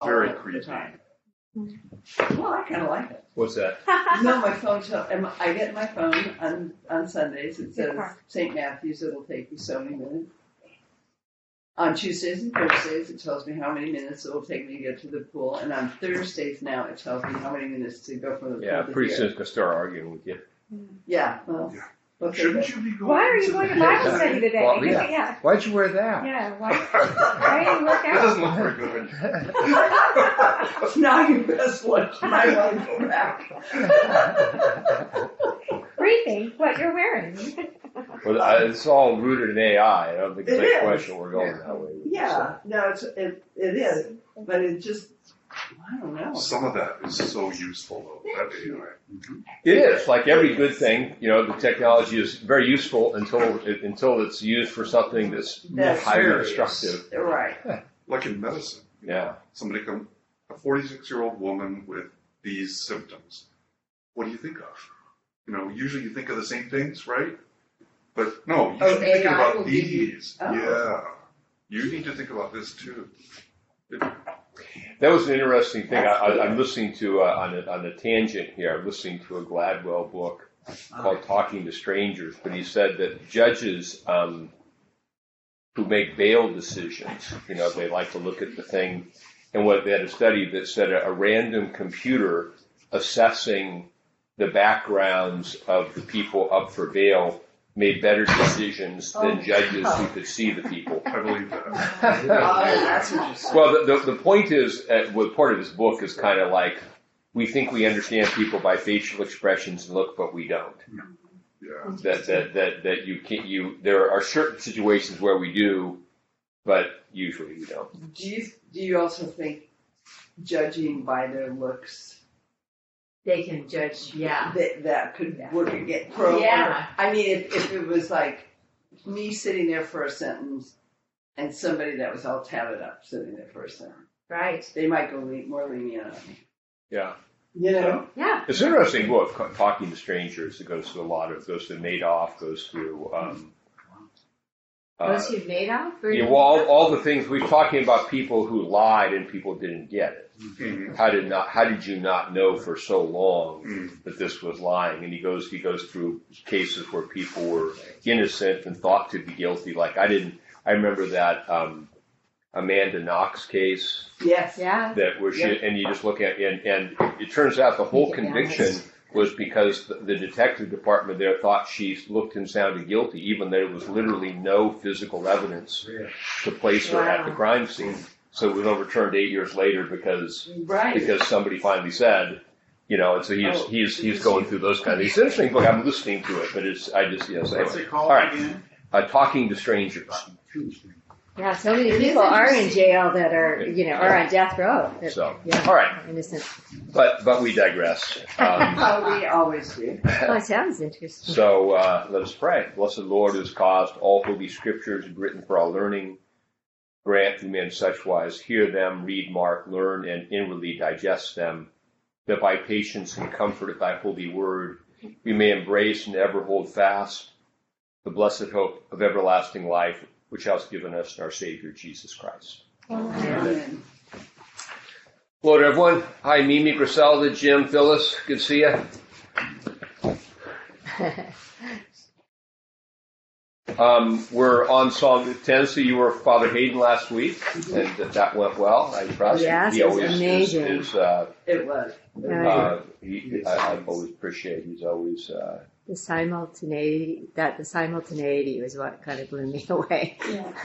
all Very the creepy. time. Mm-hmm. Well, I kind of like it. What's that? No, my phone. Tell, am- I get my phone on on Sundays. It says. St. Matthew's. It'll take you so many minutes. On Tuesdays and Thursdays, it tells me how many minutes it will take me to get to the pool, and on Thursdays now, it tells me how many minutes to go from the Yeah, pool to pretty here. soon it's gonna start arguing with you. Yeah, well, Yeah. Okay, Shouldn't you be going? Why are you to going to Bible study today? Well, yeah. yeah. Why'd you wear that? Yeah, why, why didn't you work That doesn't look very good. now you best watch my one go back. Briefing, what you're wearing. Well, I- uh, it's all rooted in AI. I don't think it's It a question we're going that way. with it, Yeah, no, it's it it is, but it just I don't know. Some of that is so useful though, that AI. so. It is like every good thing. You know, the technology is very useful until it, until it's used for something that's, That's highly serious. destructive. Right. Like in medicine. Yeah. Somebody come, a forty-six year old woman with these symptoms. What do you think of? You know, usually you think of the same things, right? But no, you Oh, should be thinking AI about give you- these. Oh. Yeah. You need to think about this too. That was an interesting thing. I, I, I'm listening to uh, on a, on a tangent here. I'm listening to a Gladwell book called "Talking to Strangers," but he said that judges um, who make bail decisions, you know, they like to look at the thing, and what they had a study that said a, a random computer assessing the backgrounds of the people up for bail made better decisions than Oh. judges who could see the people. I believe that. That's what you said. Well, the, the, the point is, uh, what part of his book is kind of like, we think we understand people by facial expressions and look, but we don't. Yeah. That, that, that, that you can't, you, there are certain situations where we do, but usually we don't. Do you do you also think judging by their looks They can judge, yeah. that that could work get pro? Yeah. I mean, if if it was like me sitting there for a sentence and somebody that was all tatted up sitting there for a sentence, Right. they might go le- more lenient on me. Yeah. You know? Yeah. It's an interesting book, Talking to Strangers. It goes through a lot of, goes through Madoff, goes through, um, uh, Those who made off? or- yeah, well, all, all the things we're talking about people who lied and people didn't get it. Mhm. How did not, how did you not know for so long Mm. that this was lying? And he goes, he goes through cases where people were innocent and thought to be guilty. Like I didn't, I remember that, um, Amanda Knox case Yes. Yeah. that where she, Yeah. and you just look at, and, and it turns out the whole conviction balanced. Was because the, the detective department there thought she looked and sounded guilty, even though there was literally no physical evidence to place her at the crime scene. So it was overturned eight years later because Right. because somebody finally said, you know, and so he's Oh, he's he's going through those kind of. It's an interesting book. I'm listening to it, but it's I just yes. What's anyway. it called All right. again? Uh, talking to strangers. Yeah, so many It is people are in jail that are, you know, are on death row. that- So yeah, all right, innocent. but but we digress. Um, Oh, we always do. Oh, it sounds interesting. So uh, let us pray. Blessed Lord, who has caused all holy scriptures written for our learning, grant through men such wise hear them, read, mark, learn, and inwardly digest them, that by patience and comfort of thy holy word we may embrace and ever hold fast the blessed hope of everlasting life, which hast given us in our Savior Jesus Christ. Amen. Hello to everyone. Hi, Mimi, Griselda, Jim, Phyllis. Good to see you. Um, we're on Psalm 10, so you were Father Hayden last week, and that, went well. I trust. Yes, he it was always amazing. Is, uh, It was. Uh, he, I, I always appreciate. He's always. Uh, the simultaneity, that the simultaneity was what kind of blew me away.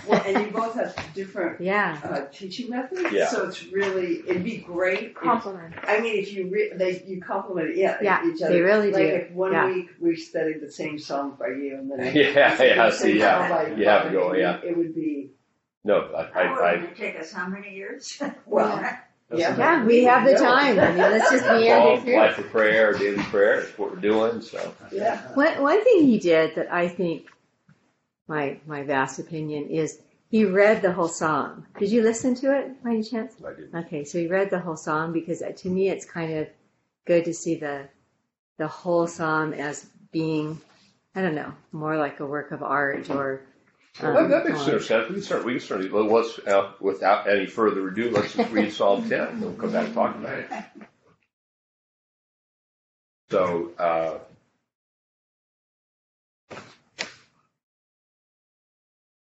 Well, and you both have different Yeah. uh, teaching methods, Yeah. so it's really it'd be great. If, Compliment. I mean, if you re- they you complement yeah, Yeah, each other. they really like do. If one Yeah. week we studied the same song by you, and then Yeah, the yeah, same see, yeah. song by You have to go, yeah. It would be no, I, I, I, it'd take us how many years? well. Yeah, Yeah, we have the time. I mean, let's just Paul, meander through. life of prayer, daily prayer. That's what we're doing. So Yeah. One, one thing he did that I think, my my vast opinion, is he read the whole psalm. Did you listen to it by any chance? I did. Okay, so he read the whole psalm because uh, to me it's kind of good to see the the whole psalm as being, I don't know, more like a work of art or Um, That, that makes on- sense. We can start. We can start. Let's, uh, without any further ado, let's just read Psalm 10. We'll come back and talk about it. So, uh,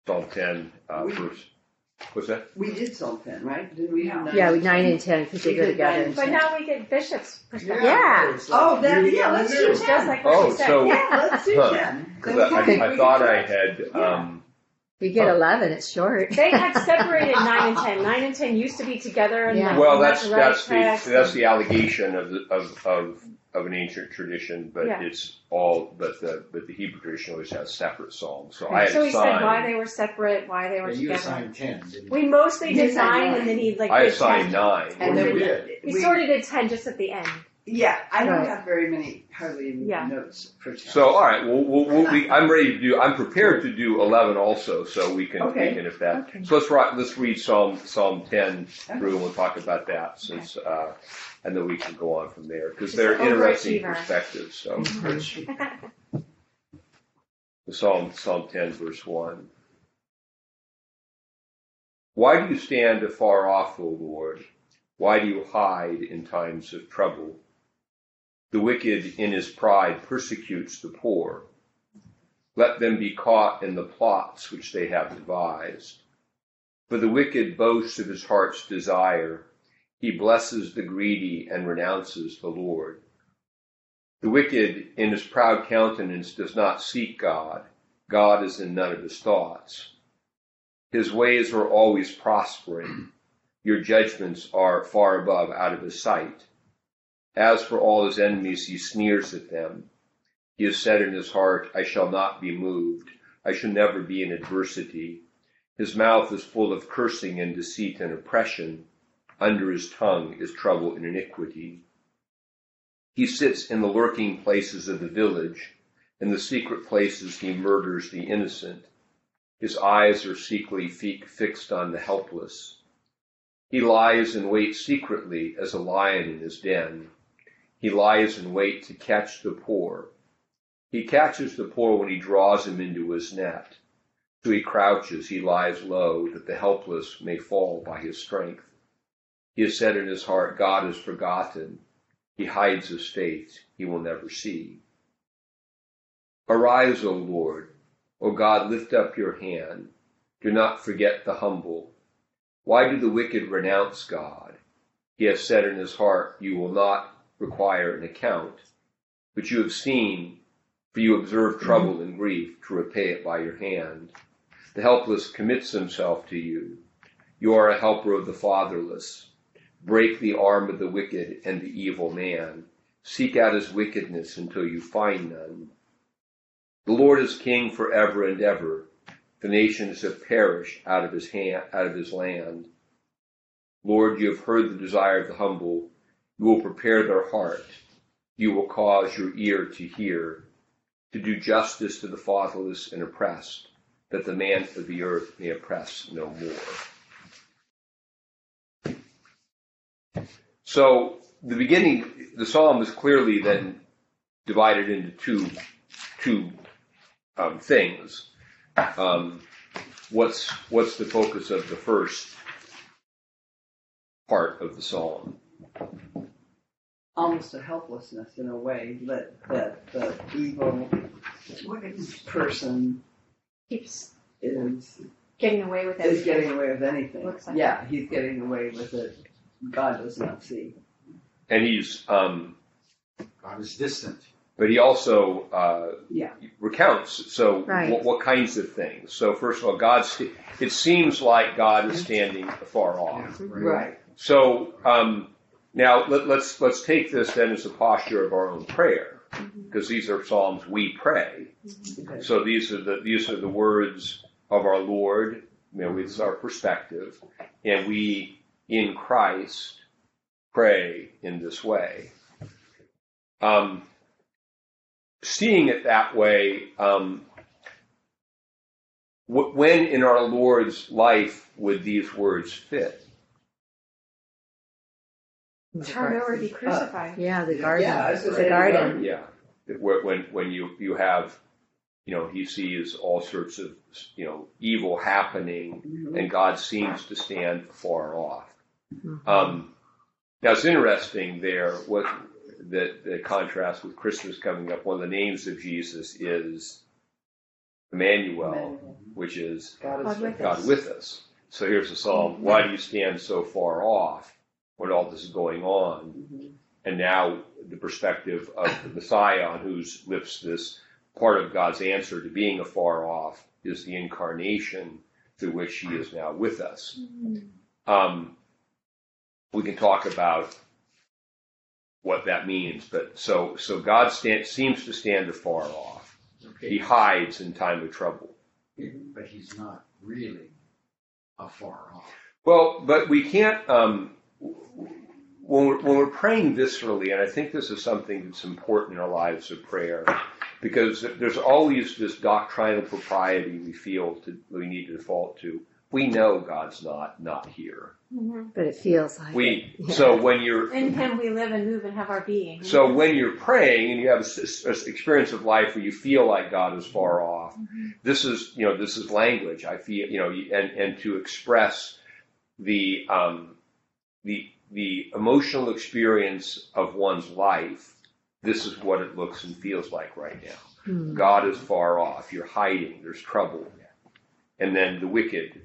Psalm 10, uh, We- verse. What's that? We did Psalm ten, right? Didn't we have nine? Yeah, we nine and ten because they We go nine together. But now we get Bishop's perspective. Yeah. Oh, then, yeah, let's do Just ten. like Oh, so- Yeah, let's do ten. Because Then we I, I thought I try- had. Um, We get Oh. eleven. It's short. They had separated nine and ten. Nine and ten used to be together, and Yeah. like, well, the that's right that's the that's the allegation of the, of of of an ancient tradition, but Yeah. it's all but the but the Hebrew tradition always has separate psalms. So I had So he said assigned. why they were separate, why they were Yeah, you together. assigned ten, didn't you? We mostly You did assigned nine, nine. and then he like I did assigned 10. nine. And Well, then we we, did. We we- sort of did ten just at the end. Yeah, I don't Right. have very many, hardly any Yeah. notes for ten. So all right, well, we'll, we'll we, I'm ready to do. I'm prepared to do 11 also, so we can Okay. we can if that. Okay. So let's write, let's read Psalm Psalm 10 through, and we'll talk about that since, uh, and then we can go on from there because they're an interesting overachiever. perspectives. So Mm-hmm. the Psalm Psalm 10 verse 1. Why do you stand afar off, O Lord? Why do you hide in times of trouble? The wicked in his pride persecutes the poor. Let them be caught in the plots which they have devised. For the wicked boasts of his heart's desire. He blesses the greedy and renounces the Lord. The wicked in his proud countenance does not seek God. God is in none of his thoughts. His ways are always prospering. Your judgments are far above out of his sight. As for all his enemies, he sneers at them. He has said in his heart, I shall not be moved. I shall never be in adversity. His mouth is full of cursing and deceit and oppression. Under his tongue is trouble and iniquity. He sits in the lurking places of the village. In the secret places he murders the innocent. His eyes are secretly fi- fixed on the helpless. He lies in wait secretly as a lion in his den. He lies in wait to catch the poor. He catches the poor when he draws him into his net. So he crouches, he lies low, that the helpless may fall by his strength. He has said in his heart, God is forgotten. He hides his face, he will never see. Arise, O Lord. O God, lift up your hand. Do not forget the humble. Why do the wicked renounce God? He has said in his heart, You will not require an account. But you have seen, for you observe mm-hmm. trouble and grief, to repay it by your hand. The helpless commits himself to you. You are a helper of the fatherless. Break the arm of the wicked and the evil man. Seek out his wickedness until you find none. The Lord is king forever and ever. The nations have perished out of his hand, out of his land. Lord, you have heard the desire of the humble. You will prepare their heart. You will cause your ear to hear, to do justice to the fatherless and oppressed, that the man of the earth may oppress no more. So the beginning, the psalm is clearly then divided into two, two um, things. Um, what's what's the focus of the first part of the psalm? Almost a helplessness in a way that that the evil person Keeps is getting away with is getting away with anything. Looks like yeah, he's getting away with it. God does not see. And he's, um, God is distant. but he also uh, Yeah. recounts. So Right. what, what kinds of things? So first of all, God's. It seems like God is standing afar off. Yeah, Right. So um, now let, let's let's take this then as a posture of our own prayer, because these are psalms we pray. Okay. So these are the these are the words of our Lord. You know, it's our perspective, and we in Christ pray in this way. Um, seeing it that way, um, wh- when in our Lord's life would these words fit? Turn over to be crucified. Yeah, the garden. Yeah, I was the say garden. garden. Yeah, when when you you have you know, he sees all sorts of, you know, evil happening Mhm. and God seems to stand far off. Mhm. Um, now it's interesting there what the, the contrast with Christmas coming up. One of the names of Jesus is Emmanuel, Emmanuel. which is God God with God us. with us. So here's the psalm: Why do you stand so far off when all this is going on? Mhm. And now the perspective of the Messiah, on whose lips this part of God's answer to being afar off is the incarnation through which He is now with us. Um, we can talk about what that means, but so so God stand, seems to stand afar off. He hides in time of trouble. but he's not really afar off. Well, but we can't. Um, when we're, when we're praying viscerally, and I think this is something that's important in our lives of prayer, because there's always this doctrinal propriety we feel to, we need to default to. We know God's not not here. Mhm. But it feels like We it. Yeah. so when you're In Him we live and move and have our being. so when you're praying and you have an experience of life where you feel like God is far off, this is you know this is language. I feel you know and and to express the um, the the emotional experience of one's life. This is what it looks and feels like right now. Hmm. God is far off. You're hiding. There's trouble. And then the wicked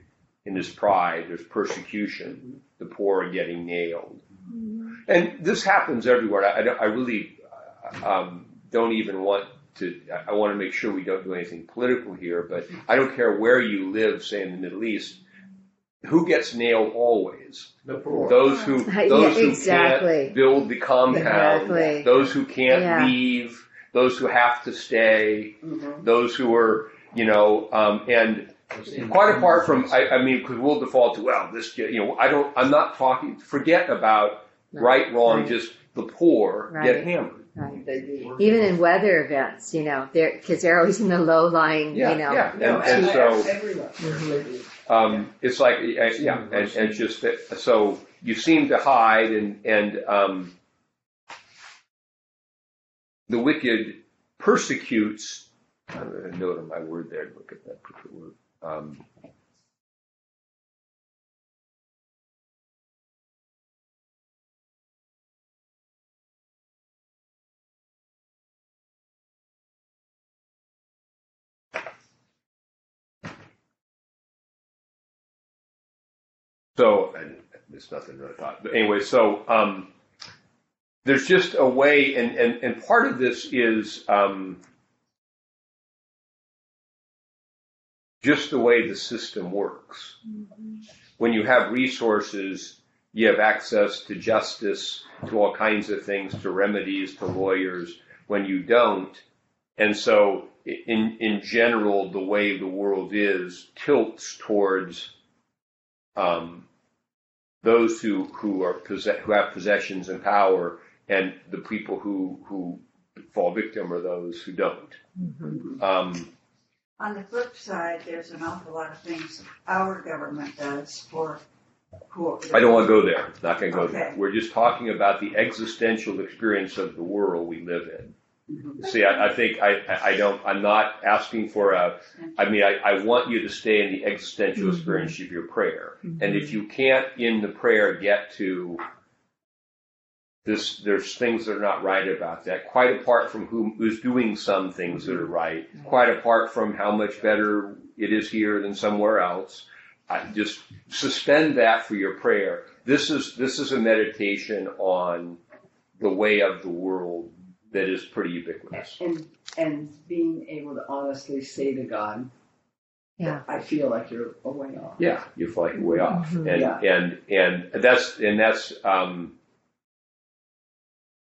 in his pride, there's persecution. The poor are getting nailed. And this happens everywhere. I, I, I really uh, um, don't even want to, I- I want to make sure we don't do anything political here, but I don't care where you live, say in the Middle East, who gets nailed always? The poor. Those who, Yeah, those who exactly. can't build the compound, Exactly. those who can't Yeah. leave, those who have to stay, Mhm. those who are, you know, um, and quite apart from, I, I mean, because we'll default to, well, this, you know, I don't, I'm not talking, forget about right, wrong, Right. just the poor Right. get hammered. Right. Even in weather events, you know, they're because they're always in the low lying, Yeah, you know. yeah, and, and and so, everyone. Mhm. Um, it's like, uh, yeah, and, and it's just that, so you seem to hide and, and, um, the wicked persecutes, I'm going to note on my word there, look at that particular word. Um, So, and there's nothing really thought. But anyway, so um, there's just a way, and, and, and part of this is um, just the way the system works. When you have resources, you have access to justice, to all kinds of things, to remedies, to lawyers. When you don't, and so in in general, the way the world is tilts towards um, those who who are possess, who have possessions and power, and the people who who fall victim are those who don't. Mhm. Um, On the flip side, there's an awful lot of things our government does for poor. I don't want to go there. Not going to go there. We're just talking about the existential experience of the world we live in. Mhm. See, I, I think I, I- don't. I'm not asking for a. I mean, I, I want you to stay in the existential Mhm. experience of your prayer. Mhm. And if you can't in the prayer get to this, there's things that are not right about that. Quite apart from who who's doing some things that are right. Quite apart from how much better it is here than somewhere else. I just suspend that for your prayer. This is this is a meditation on the way of the world that is pretty ubiquitous. And, and being able to honestly say to God, Yeah. I feel like you're a way off. Yeah, you feel like you're way off, Mhm. and Yeah. and and that's and that's um,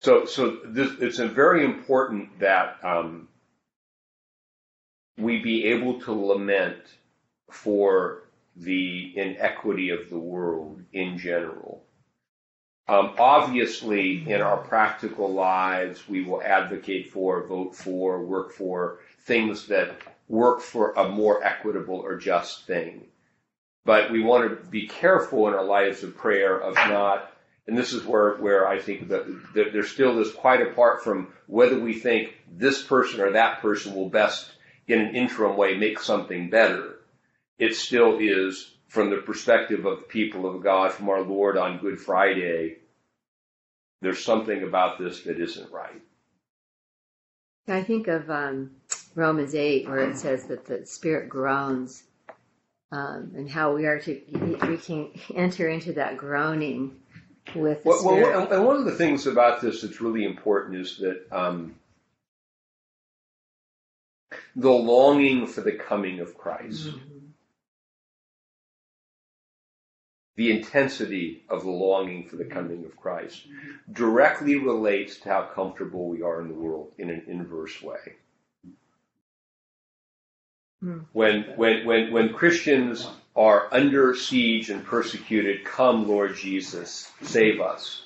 so so this it's a very important that um, we be able to lament for the inequity of the world in general. Um, obviously, in our practical lives, we will advocate for, vote for, work for things that work for a more equitable or just thing. But we want to be careful in our lives of prayer of not, and this is where, where I think that, there's still this quite apart from whether we think this person or that person will best in an interim way make something better. It still is from the perspective of the people of God, from our Lord on Good Friday, there's something about this that isn't right. I think of um, Romans 8, where it says that the Spirit groans, um, and how we are to, we can enter into that groaning with the Well, Spirit. well, and one of the things about this that's really important is that um, the longing for the coming of Christ, the intensity of the longing for the coming of Christ, directly relates to how comfortable we are in the world in an inverse way. When, when, when, when Christians are under siege and persecuted, come, Lord Jesus, save us.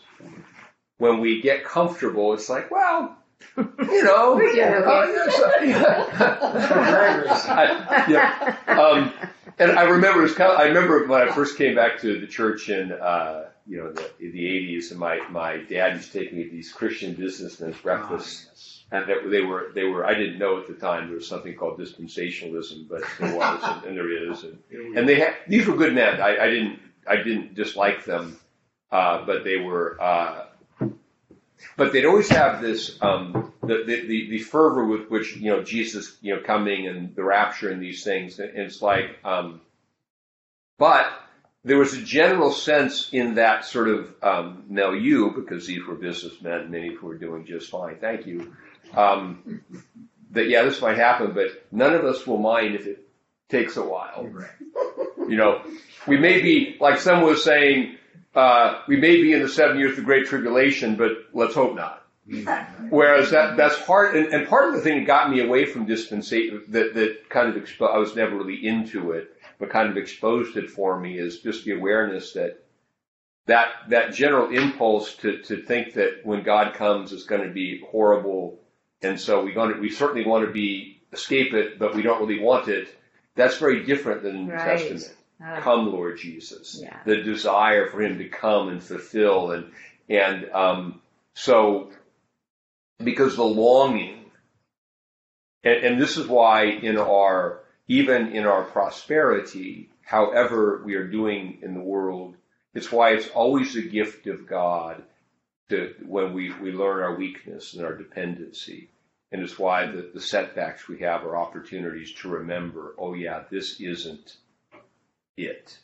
When we get comfortable, it's like, well, you know, We're uh, yes, uh, yeah. I- yeah. Um, and I remember, it was kind of, I remember when I first came back to the church in, uh, you know, the, the 80s, and my, my dad used to take me to these Christian businessmen's breakfasts. And that they were, they were, I didn't know at the time there was something called dispensationalism, but there was, and, and there is. And, and they had, these were good men. I, I didn't, I didn't dislike them, uh, but they were, uh, but they'd always have this, um, the, the, the, the fervor with which, you know, Jesus, you know, coming and the rapture and these things. And it's like, um, but there was a general sense in that sort of um, milieu, because these were businessmen, many who were doing just fine, thank you, um, that yeah, this might happen, but none of us will mind if it takes a while. Right. You know, we may be, like someone was saying, uh, we may be in the seven years of the Great Tribulation, but let's hope not. Whereas that that's hard, and, and part of the thing that got me away from dispensation, that that kind of expo- I was never really into it, but kind of exposed it for me is just the awareness that that that general impulse to to think that when God comes it's going to be horrible, and so we going to we certainly want to be escape it, but we don't really want it. That's very different than the New Testament Ah, come Lord Jesus. Yeah. The desire for him to come and fulfill and and um, so because the longing and, and this is why in our even in our prosperity, however we are doing in the world, it's why it's always a gift of God to when we, we learn our weakness and our dependency. And it's why the, the setbacks we have are opportunities to remember, oh yeah, this isn't it.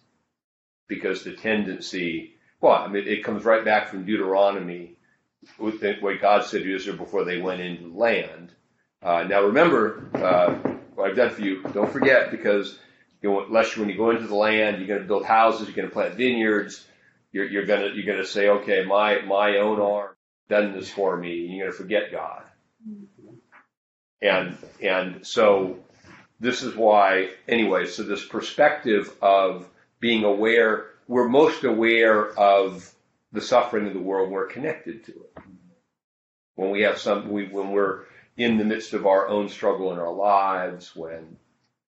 Because the tendency, well, I mean, it comes right back from Deuteronomy, with the- what God said to Israel before they went into the land. Uh, now remember, uh, what I've done for you, don't forget, because you know, unless you, when you go into the land, you're going to build houses, you're going to plant vineyards, you're, you're going to, you're going to say, okay, my, my own arm done this for me, and you're going to forget God. And, and so this is why, anyway, so this perspective of being aware, we're most aware of the suffering of the world, we're connected to it. When we have some, we, when we're in the midst of our own struggle in our lives, when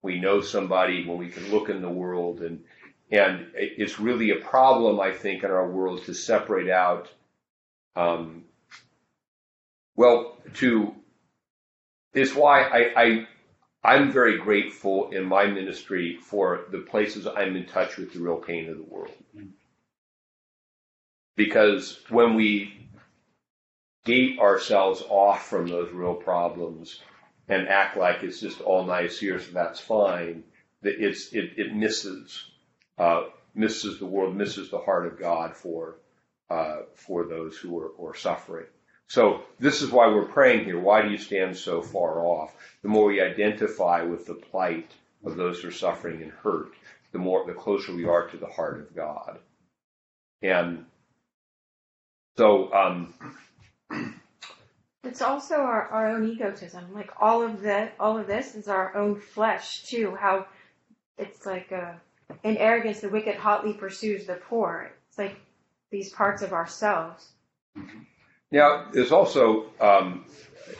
we know somebody, when we can look in the world and, and it's really a problem, I think, in our world to separate out, um, well, to, it's why I, I, I'm very grateful in my ministry for the places I'm in touch with the real pain of the world. Because when we gate ourselves off from those real problems and act like it's just all nice here, so that's fine, that it's, it, it misses, uh, misses the world, misses the heart of God for, uh, for those who are, are suffering. So this is why we're praying here. Why do you stand so far off? The more we identify with the plight of those who are suffering and hurt, the more, the closer we are to the heart of God. And so, um, It's also our, our own egotism. Like all of that, all of this is our own flesh too. How it's like a, in arrogance, the wicked hotly pursues the poor. It's like these parts of ourselves. Now, there's also, um,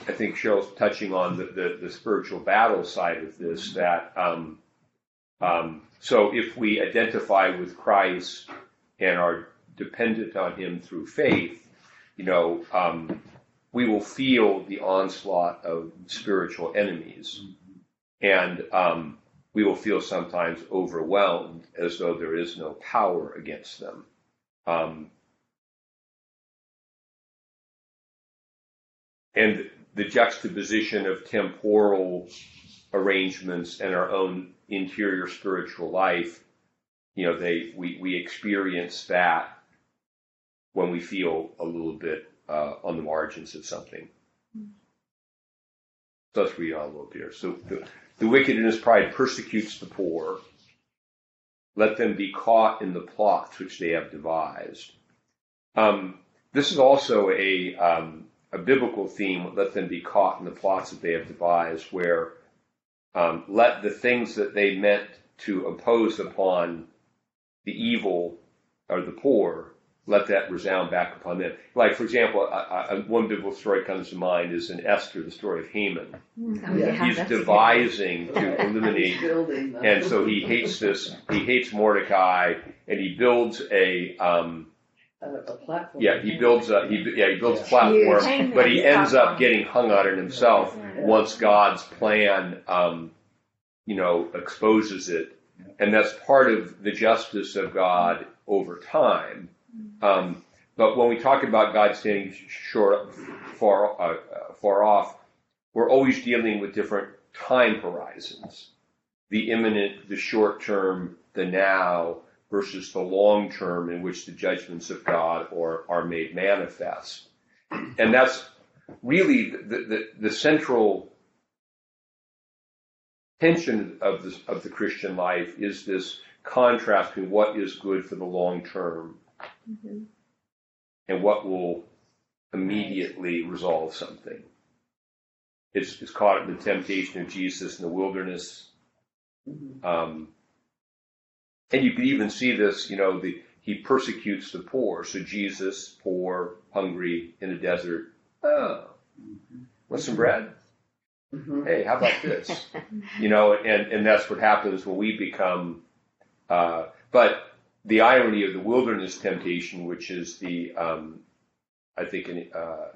I think Cheryl's touching on the, the, the spiritual battle side of this. That um, um, so if we identify with Christ and are dependent on Him through faith, you know, um, we will feel the onslaught of spiritual enemies, And um, we will feel sometimes overwhelmed as though there is no power against them. Um, and the juxtaposition of temporal arrangements and our own interior spiritual life, you know, they we, we experience that when we feel a little bit uh, on the margins of something. So let's read on a little bit here. So the, the wicked in his pride persecutes the poor. Let them be caught in the plots which they have devised. Um, this is also a um, a biblical theme. Let them be caught in the plots that they have devised, where um, let the things that they meant to impose upon the evil or the poor, let that resound back upon them. Like, for example, I, I, one biblical story comes to mind is in Esther, the story of Haman. Oh, Yeah, He's that's good- devising to eliminate, and so he hates this. He hates Mordecai, and he builds a. Um, a, a platform. yeah, he builds a. He, yeah, he builds a platform, but he ends up getting hung on it himself once God's plan, um, you know, exposes it, and that's part of the justice of God over time. Um, but when we talk about God standing short, far, uh, uh, far off, we're always dealing with different time horizons: the imminent, the short term, the now, versus the long term, in which the judgments of God are, are made manifest. And that's really the, the, the central tension of the, of the Christian life is this contrast between what is good for the long term Mhm. and what will immediately resolve something. It's, it's caught in the temptation of Jesus in the wilderness. Mhm. Um, and you can even see this, you know, the, he persecutes the poor. So Jesus, poor, hungry, in the desert. Oh, want some bread? Mhm. Hey, how about this? you know, and, and that's what happens when we become, uh, but the irony of the wilderness temptation, which is the, um, I think, an, uh,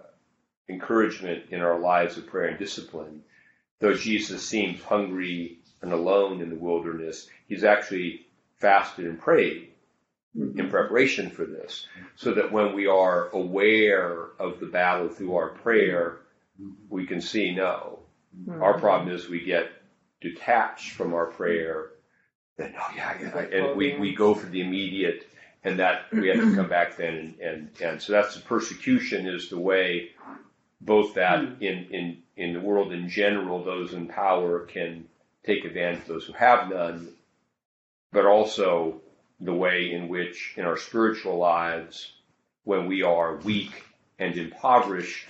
encouragement in our lives of prayer and discipline, though Jesus seems hungry and alone in the wilderness, he's actually fasted and prayed in preparation for this, so that when we are aware of the battle through our prayer, we can see no. Hmm. Our problem is we get detached from our prayer. Then, oh yeah, yeah, and we, we go for the immediate, and that we have to come back then, and, and, and so that's the persecution is the way, both that hmm. in, in, in the world in general, those in power can take advantage of those who have none, but also the way in which in our spiritual lives, when we are weak and impoverished,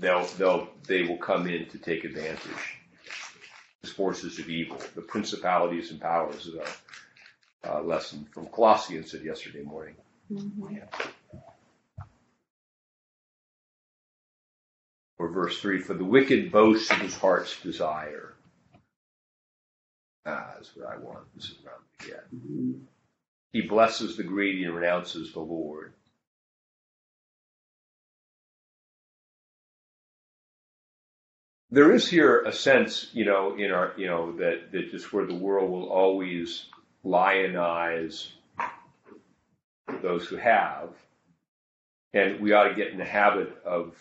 they'll, they'll, they will come in to take advantage. The forces of evil, the principalities and powers is our uh, lesson from Colossians said yesterday morning. Or verse 3 For the wicked boasts of his heart's desire. Ah, that's what I want. This is what I'm to get. Mhm. He blesses the greedy and renounces the Lord. There is here a sense, you know, in our, you know, that, that just where the world will always lionize those who have. And we ought to get in the habit of,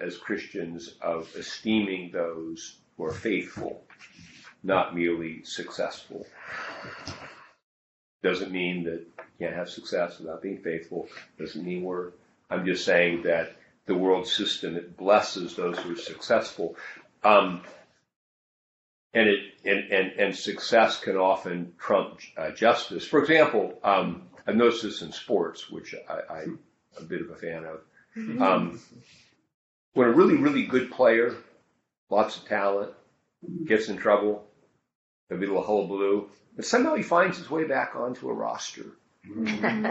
as Christians, of esteeming those who are faithful, not merely successful. Doesn't mean that you can't have success without being faithful. Doesn't mean we're, I'm just saying that the world system, it blesses those who are successful. Um, and it, and, and, and success can often trump uh, justice. For example, um, I've noticed this in sports, which I, I'm a bit of a fan of. Um, when a really, really good player, lots of talent, gets in trouble, there'll be a little hullabaloo, but somehow he finds his way back onto a roster. Mm-hmm.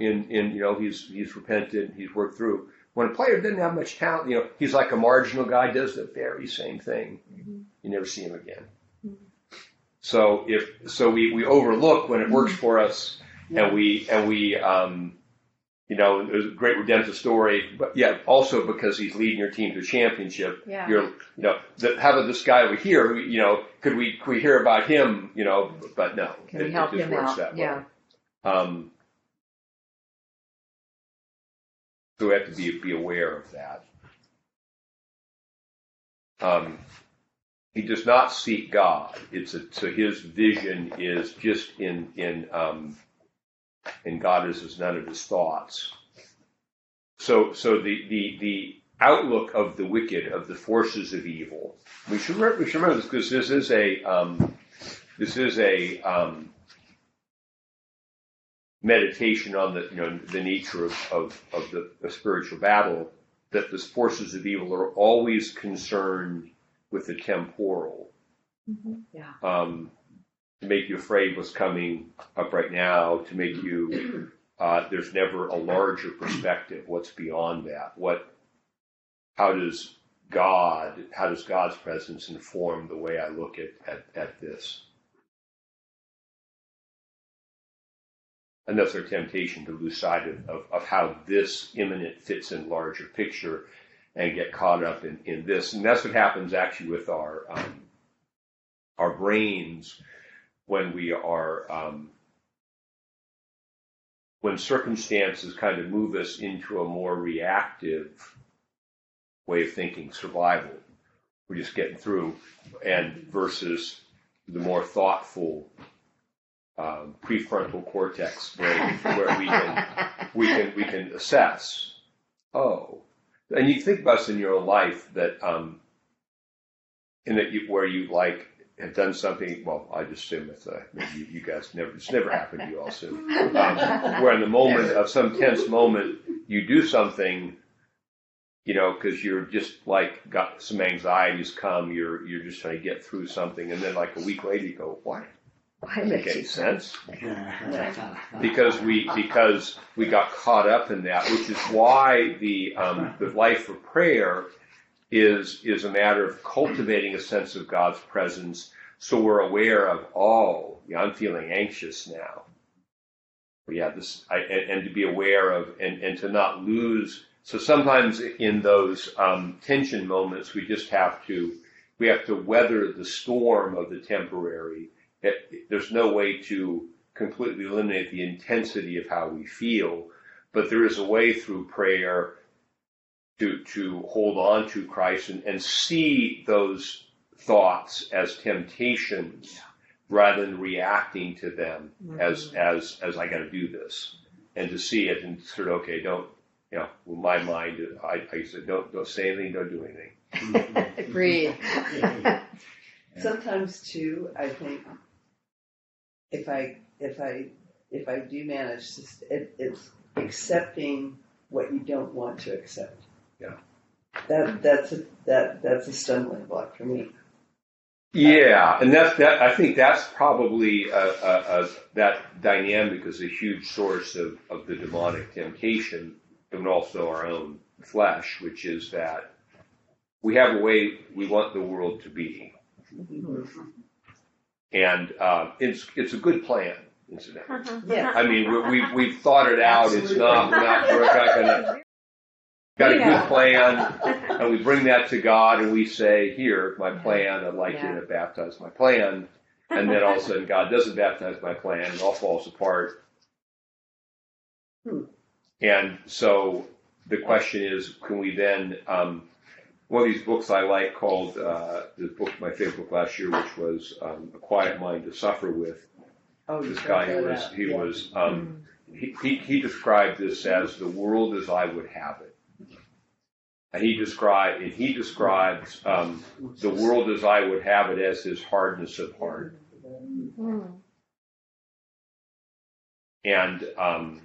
In, in you know, he's he's repented, he's worked through. When a player doesn't have much talent, you know, he's like a marginal guy, does the very same thing. Mm-hmm. You never see him again. Mm-hmm. So if so, we, we overlook when it works for us, and we and we um, you know, it was a great redemptive story, but yeah, also because he's leading your team to a championship. Yeah. You're, you know, the, how about this guy over here? who, You know, could we could we hear about him? You know, but no, Can it, we help it just him works out? that way. Yeah. Um, so we have to be be aware of that. Um, he does not seek God. It's a, so his vision is just in in um, in God is as none of his thoughts. So so the the the outlook of the wicked of the forces of evil. We should remember, we should remember this because this is a um, this is a um, meditation on the you know the nature of of, of the, spiritual battle. That the forces of evil are always concerned with the temporal. Yeah. Um, to make you afraid what's coming up right now, to make you, uh, there's never a larger perspective. What's beyond that? What, how does God, how does God's presence inform the way I look at, at, at this? And that's our temptation to lose sight of, of, of how this imminent fits in larger picture and get caught up in, in this. And that's what happens actually with our, um, our brains when we are um, when circumstances kind of move us into a more reactive way of thinking, survival. We're just getting through, and versus the more thoughtful um, prefrontal cortex brain, where we can we can we can assess. Oh, and you think about this in your life that um, in that you, where you like have done something. Well, I just assume it's uh, maybe you, you guys never it's never happened to you also. Um, where in the moment of some tense moment you do something, you know, because you're just like got some anxieties come. You're you're just trying to get through something, and then like a week later you go, why? Why make makes any you sense because we because we got caught up in that, which is why the um, the life of prayer is is a matter of cultivating a sense of God's presence, so we're aware of oh, yeah, I'm feeling anxious now. Yeah, this I, and, and to be aware of and and to not lose. So sometimes in those um, tension moments, we just have to we have to weather the storm of the temporary it, there's no way to completely eliminate the intensity of how we feel, but there is a way through prayer to to hold on to Christ and, and see those thoughts as temptations rather than reacting to them mm-hmm. as as as I got to do this, and to see it and sort of okay, don't you know, with my mind, I, I said don't don't say anything, don't do anything. Breathe. Sometimes too, I think if I if I if I do manage to, it, it's accepting what you don't want to accept. Yeah. That that's a that that's a stumbling block for me. Yeah, and that's that. I think that's probably a, a, a, that dynamic is a huge source of, of the demonic temptation, and also our own flesh, which is that we have a way we want the world to be, and uh, it's it's a good plan, incidentally. Yeah. I mean, we, we we've thought it out. It's not we're not we're not gonna got a good plan, and we bring that to God, and we say, "Here, my plan. I'd like Yeah. you to baptize my plan." And then all of a sudden, God doesn't baptize my plan, and it all falls apart. Hmm. And so the question is, can we then? Um, one of these books I like called uh, the book, my favorite book last year, which was um, "A Quiet Mind to Suffer With." Oh, This guy was he Yeah. was um, he, he he described this as the world as I would have it, he described and he describes um, the world as I would have it as his hardness of heart, and um,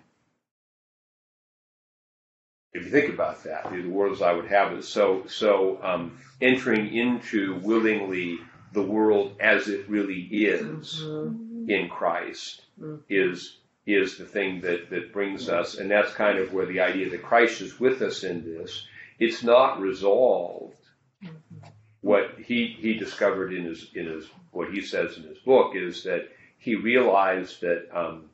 if you think about that, the world as I would have it, so so um, entering into willingly the world as it really is. in Christ Mm. is is the thing that that brings us, and that's kind of where the idea that Christ is with us in this. It's not resolved. What he he discovered in his in his what he says in his book is that he realized that um,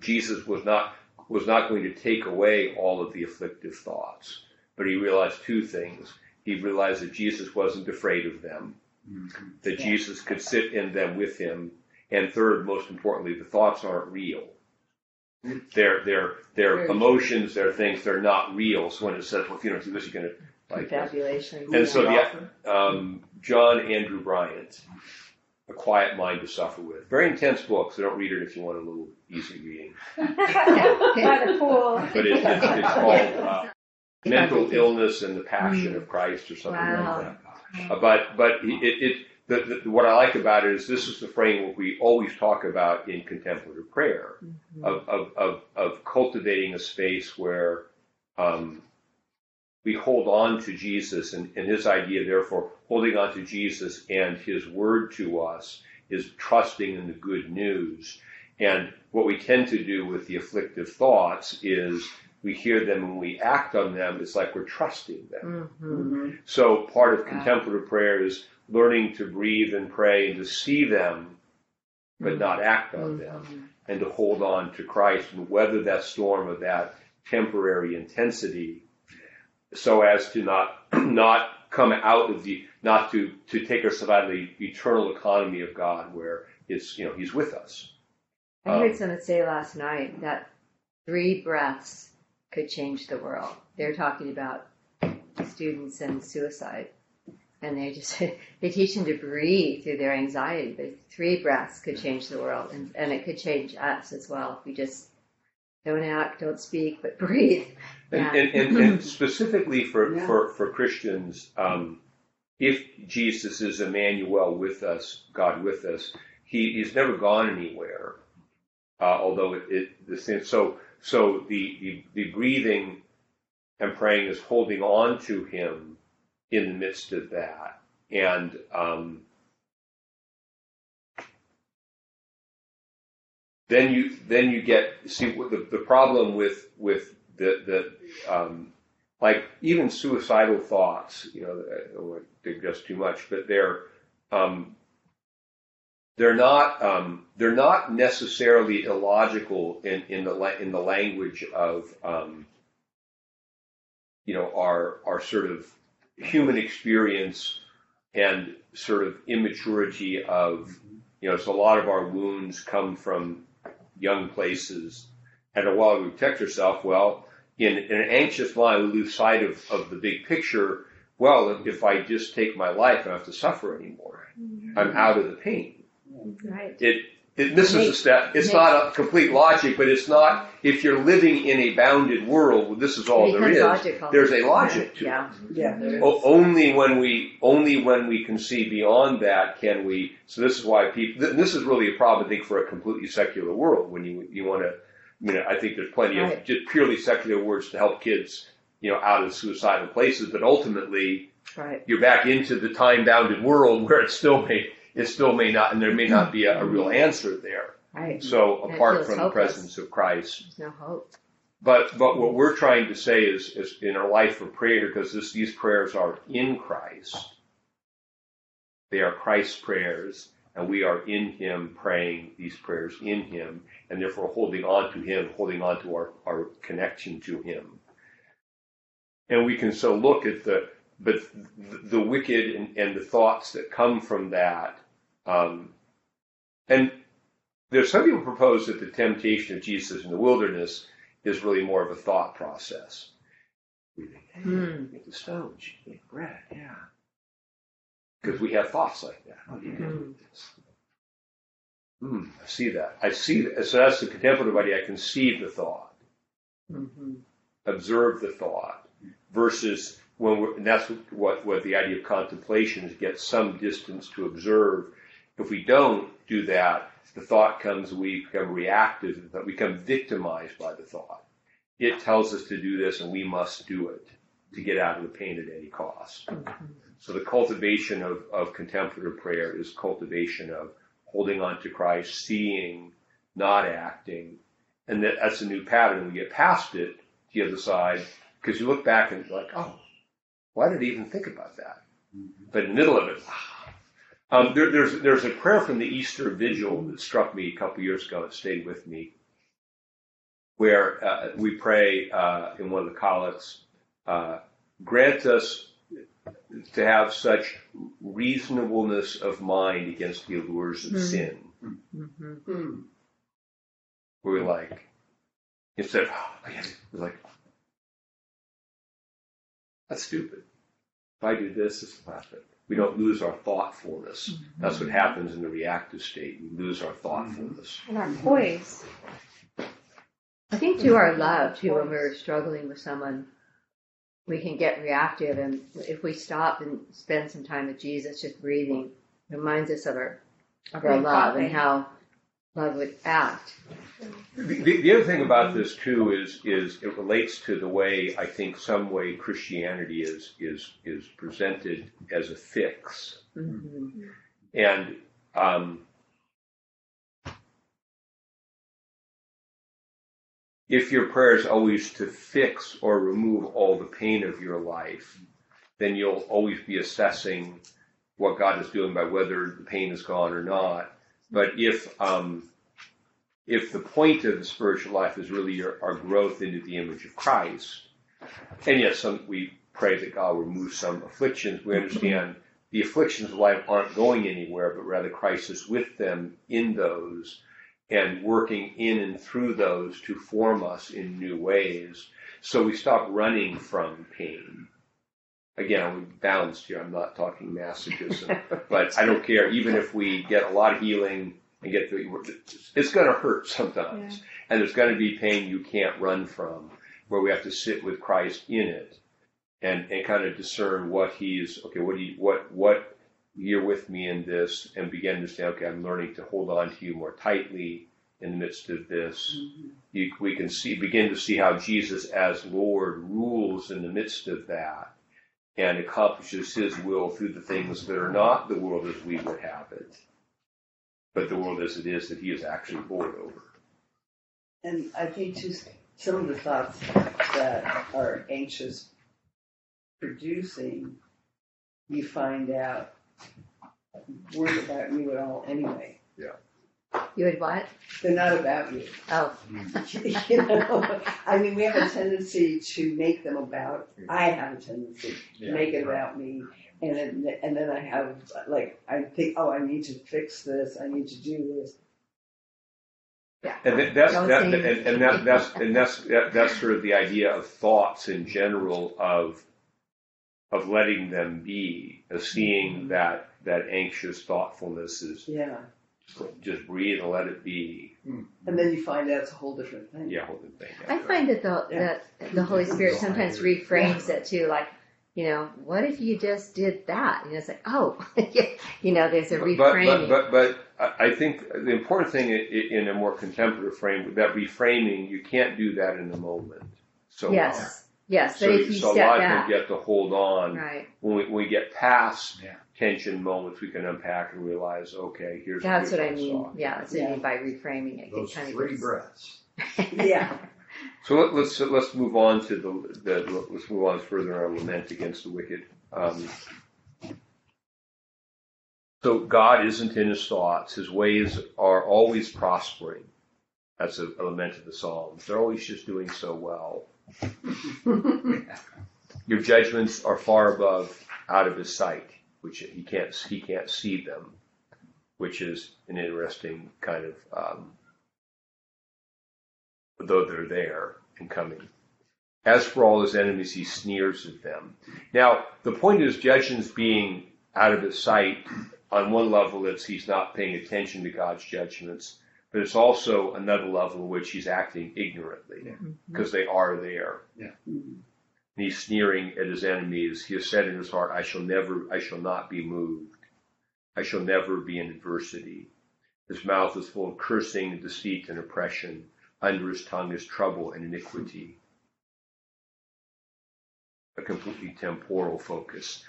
Jesus was not was not going to take away all of the afflictive thoughts, but he realized two things. He realized that Jesus wasn't afraid of them, that Jesus could sit in them with him, and third, most importantly, the thoughts aren't real. They're they're they're Very emotions, they're things, they're not real. So when it says, well, if you don't do this, you're gonna like this. Confabulation. And so Yeah. the um, John Andrew Bryant, A Quiet Mind to Suffer With. Very intense book, so don't read it if you want a little easy reading. By the pool. But it, it's, it's called uh, Mental Illness and the Passion of Christ or something Wow. like that. Uh, but but it, it the, the, what I like about it is this is the framework we always talk about in contemplative prayer of, of, of, of cultivating a space where um, we hold on to Jesus and, and his idea, therefore, holding on to Jesus and his word to us is trusting in the good news. And what we tend to do with the afflictive thoughts is we hear them and we act on them. It's like we're trusting them. hmm So part of Wow. contemplative prayer is learning to breathe and pray and to see them, but mm. not act on mm. them, and to hold on to Christ and weather that storm of that temporary intensity, so as to not not come out of the not to to take ourselves out of the eternal economy of God, where it's you know He's with us. I heard um, someone say last night that three breaths could change the world. They're talking about students and suicide. And they just they teach them to breathe through their anxiety, but three breaths could change the world, and, and it could change us as well if we just don't act, don't speak, but breathe. And, Yeah. and, and, and specifically for, Yeah. for, for Christians, um, if Jesus is Emmanuel with us, God with us, he, he's never gone anywhere. Uh, although it, it the same, so so the, the the breathing and praying is holding on to Him in the midst of that, and um, then you then you get see the, the problem with with the the um, like even suicidal thoughts you know to digress too much but they're um, they're not um, they're not necessarily illogical in in the la- in the language of um, you know our our sort of human experience and sort of immaturity of you know so a lot of our wounds come from young places. And a while we protect ourselves well in, in an anxious mind we lose sight of, of the big picture. Well if, if i just take my life i don't have to suffer anymore. I'm mm-hmm. out of the pain. Right. it it misses a step. It's not a complete logic, but it's not. If you're living in a bounded world, well, this is all It there becomes is. logical. There's a logic to Yeah. Yeah. it. O- only when we only when we can see beyond that can we. So this is why people. th- This is really a problem, I think, for a completely secular world. When you you want to, I mean, I think there's plenty of just purely secular words to help kids, you know, out of suicidal places. But ultimately, Right. you're back into the time bounded world where it still may it still may not, and there may not be a, a real answer there. Right. So And apart from the presence of Christ, There's no hope. but but what we're trying to say is, is in our life of prayer, because this, these prayers are in Christ, they are Christ's prayers, and we are in Him praying these prayers in Him, and therefore holding on to Him, holding on to our, our connection to Him. And we can so look at the but the, the wicked and, and the thoughts that come from that, um, and there's some people propose that the temptation of Jesus in the wilderness is really more of a thought process. We think, hey, Hmm. make the stones, you can make bread, yeah. Because we have thoughts like that. Oh, do this. Hmm, I see that. I see that. So that's the contemplative idea. I conceive the thought, hmm observe the thought, versus when we're, and that's what, what the idea of contemplation is get some distance to observe. If we don't do that, the thought comes, we become reactive, we become victimized by the thought. It tells us to do this and we must do it to get out of the pain at any cost. So the cultivation of, of contemplative prayer is cultivation of holding on to Christ, seeing, not acting, and that, that's a new pattern. We get past it to the other side because you look back and you're like, oh, why did I even think about that? But in the middle of it, ah. Um, there, there's there's a prayer from the Easter Vigil that struck me a couple years ago. It stayed with me. where uh, we pray uh, in one of the collects, uh, grant us to have such reasonableness of mind against the allures of Mhm. sin, hmm Hmm. where we like, instead of, oh, man, we're like, that's stupid. If I do this, this will happen. We don't lose our thoughtfulness. Mm-hmm. That's what happens in the reactive state. We lose our thoughtfulness. Mm-hmm. And our poise. I think to our love too, when we're struggling with someone, we can get reactive, and if we stop and spend some time with Jesus, just breathing, reminds us of our of our love and how love would act. The, the, the other thing about this too is is it relates to the way I think some way Christianity is is is presented as a fix, hmm and um, if your prayer is always to fix or remove all the pain of your life, then you'll always be assessing what God is doing by whether the pain is gone or not. But if um, if the point of the spiritual life is really your, our growth into the image of Christ, and yes, some, we pray that God will remove some afflictions. We understand the afflictions of life aren't going anywhere, but rather Christ is with them in those and working in and through those to form us in new ways. So we stop running from pain. Again, I'm balanced here. I'm not talking masochism, but I don't care. Even if we get a lot of healing and get the, it's going to hurt sometimes, and there's going to be pain you can't run from, where we have to sit with Christ in it, and and kind of discern what He's okay. What he what what you're with me in this, and begin to say, okay, I'm learning to hold on to you more tightly in the midst of this. Mm-hmm. You, we can see begin to see how Jesus as Lord rules in the midst of that and accomplishes his will through the things that are not the world as we would have it, but the world as it is that he is actually bored over. And I think just some of the thoughts that are anxious producing, you find out weren't about you at all anyway. You would what? They're not about you. Oh, you know, I mean, we have a tendency to make them about. I have a tendency to Yeah, make it right. about me, and then, and then I have like I think, oh, I need to fix this. I need to do this. Yeah. And that, that's Don't that, say and, and that, that's and that's that, that's sort of the idea of thoughts in general of of letting them be, of seeing mm-hmm. that that anxious thoughtfulness is Yeah, just breathe and let it be. Hmm. and then you find out it's a whole different thing. Yeah, hold the thing. I find that the Yeah. that the Holy Spirit sometimes reframes it too, like you know, what if you just did that? And it's like, oh, you know, there's a But, reframing. but, but, but I I think the important thing i- i- in a more contemplative frame, that reframing, you can't do that in the moment. So yes, yes. So, But if you so a step lot back, of them get to hold on. right? When we, when we get past Yeah. tension moments, we can unpack and realize, okay, here's That's what I mean. saw. Yeah, that's what I mean by reframing it. Those kind three of breaths. Yeah, So let, let's let's move on to the, the let's move on further on lament against the wicked. Um, so God isn't in his thoughts; his ways are always prospering. That's a, a lament of the Psalms. They're always just doing so well. Your judgments are far above, out of his sight, which he can't he can't see them, which is an interesting kind of. Um, though they're there and coming. As for all his enemies, he sneers at them. Now, the point is, judgments being out of his sight, on one level, it's he's not paying attention to God's judgments, but it's also another level in which he's acting ignorantly, because mm-hmm. they are there. And he's sneering at his enemies. He has said in his heart, I shall never, I shall not be moved. I shall never be in adversity. His mouth is full of cursing, deceit, and oppression. Under his tongue is trouble and iniquity. A completely temporal focus.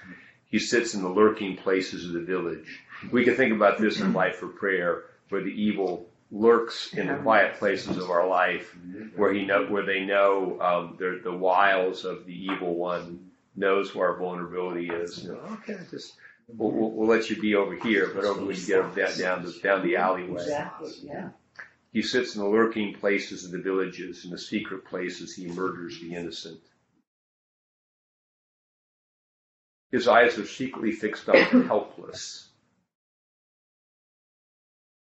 He sits in the lurking places of the village. We can think about this in life for prayer, where the evil lurks in the quiet places of our life, where he know where they know um, the the wiles of the evil one, knows where our vulnerability is. You know, okay, just we'll, we'll, we'll let you be over here, but over when you get down down the, down the alleyway. exactly. Yeah. He sits in the lurking places of the villages, in the secret places he murders the innocent. His eyes are secretly fixed on the helpless.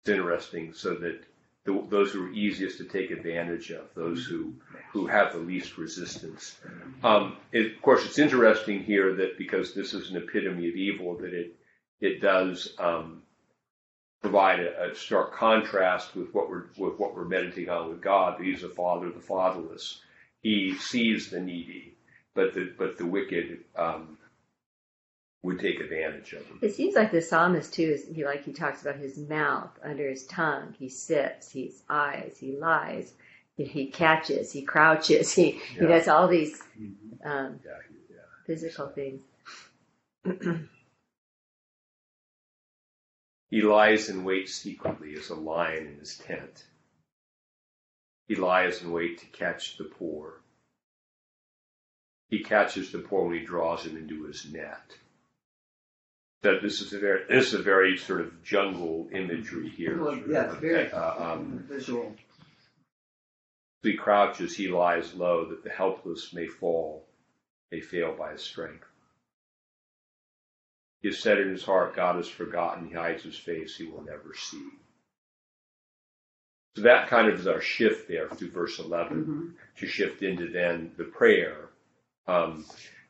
It's interesting, so that the, those who are easiest to take advantage of, those who, who have the least resistance. Um, it, of course, it's interesting here that because this is an epitome of evil, that it it does um, provide a, a stark contrast with what we're with what we're meditating on with God. He's the Father of the fatherless. He sees the needy, but the but the wicked um, would take advantage of them. It seems like the psalmist too is he like he talks about his mouth under his tongue. He sits, he's eyes, he lies, he, he catches, he crouches, he he does all these um, Yeah, yeah. physical things. He lies in wait secretly as a lion in his tent. He lies in wait to catch the poor. He catches the poor when he draws him into his net. That this is a very this is a very sort of jungle imagery here. Well, yeah, it's very Uh, um, visual. he crouches, he lies low, that the helpless may fall, may fail by his strength. He has said in his heart, God has forgotten, he hides his face, he will never see. So that kind of is our shift there through verse 11 Mhm. to shift into then the prayer. Um,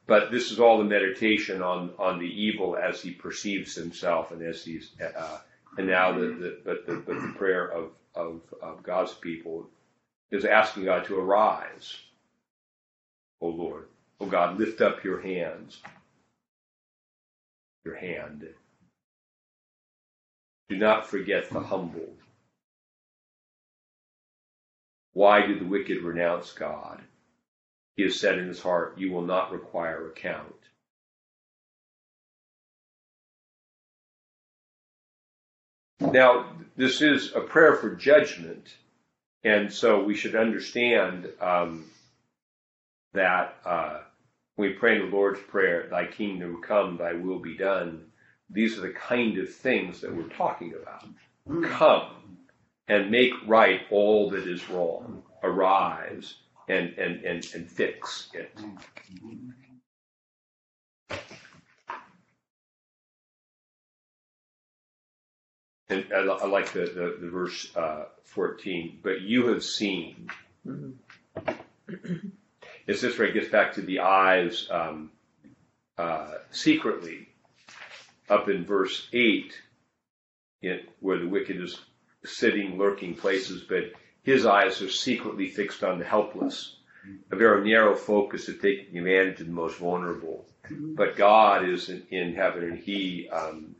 but this is all the meditation on, on the evil as he perceives himself and as he's, uh, and now the, the, but the, but the prayer of, of, of God's people is asking God to arise. O Lord, O God, lift up your hands, your hand. Do not forget the humble. Why do the wicked renounce God? He has said in his heart, You will not require account. Now, this is a prayer for judgment, and so we should understand um, that uh, when we pray in the Lord's Prayer, Thy kingdom come, Thy will be done, these are the kind of things that we're talking about. Come and make right all that is wrong. Arise and, and, and, and fix it. And I, I like the, the, the verse uh, 14, but you have seen. Mhm. It's this where it gets back to the eyes um, uh, secretly up in verse 8, in, where the wicked is sitting, lurking places, but his eyes are secretly fixed on the helpless. A very narrow focus of taking advantage of the most vulnerable. But God is in, in heaven and he, um,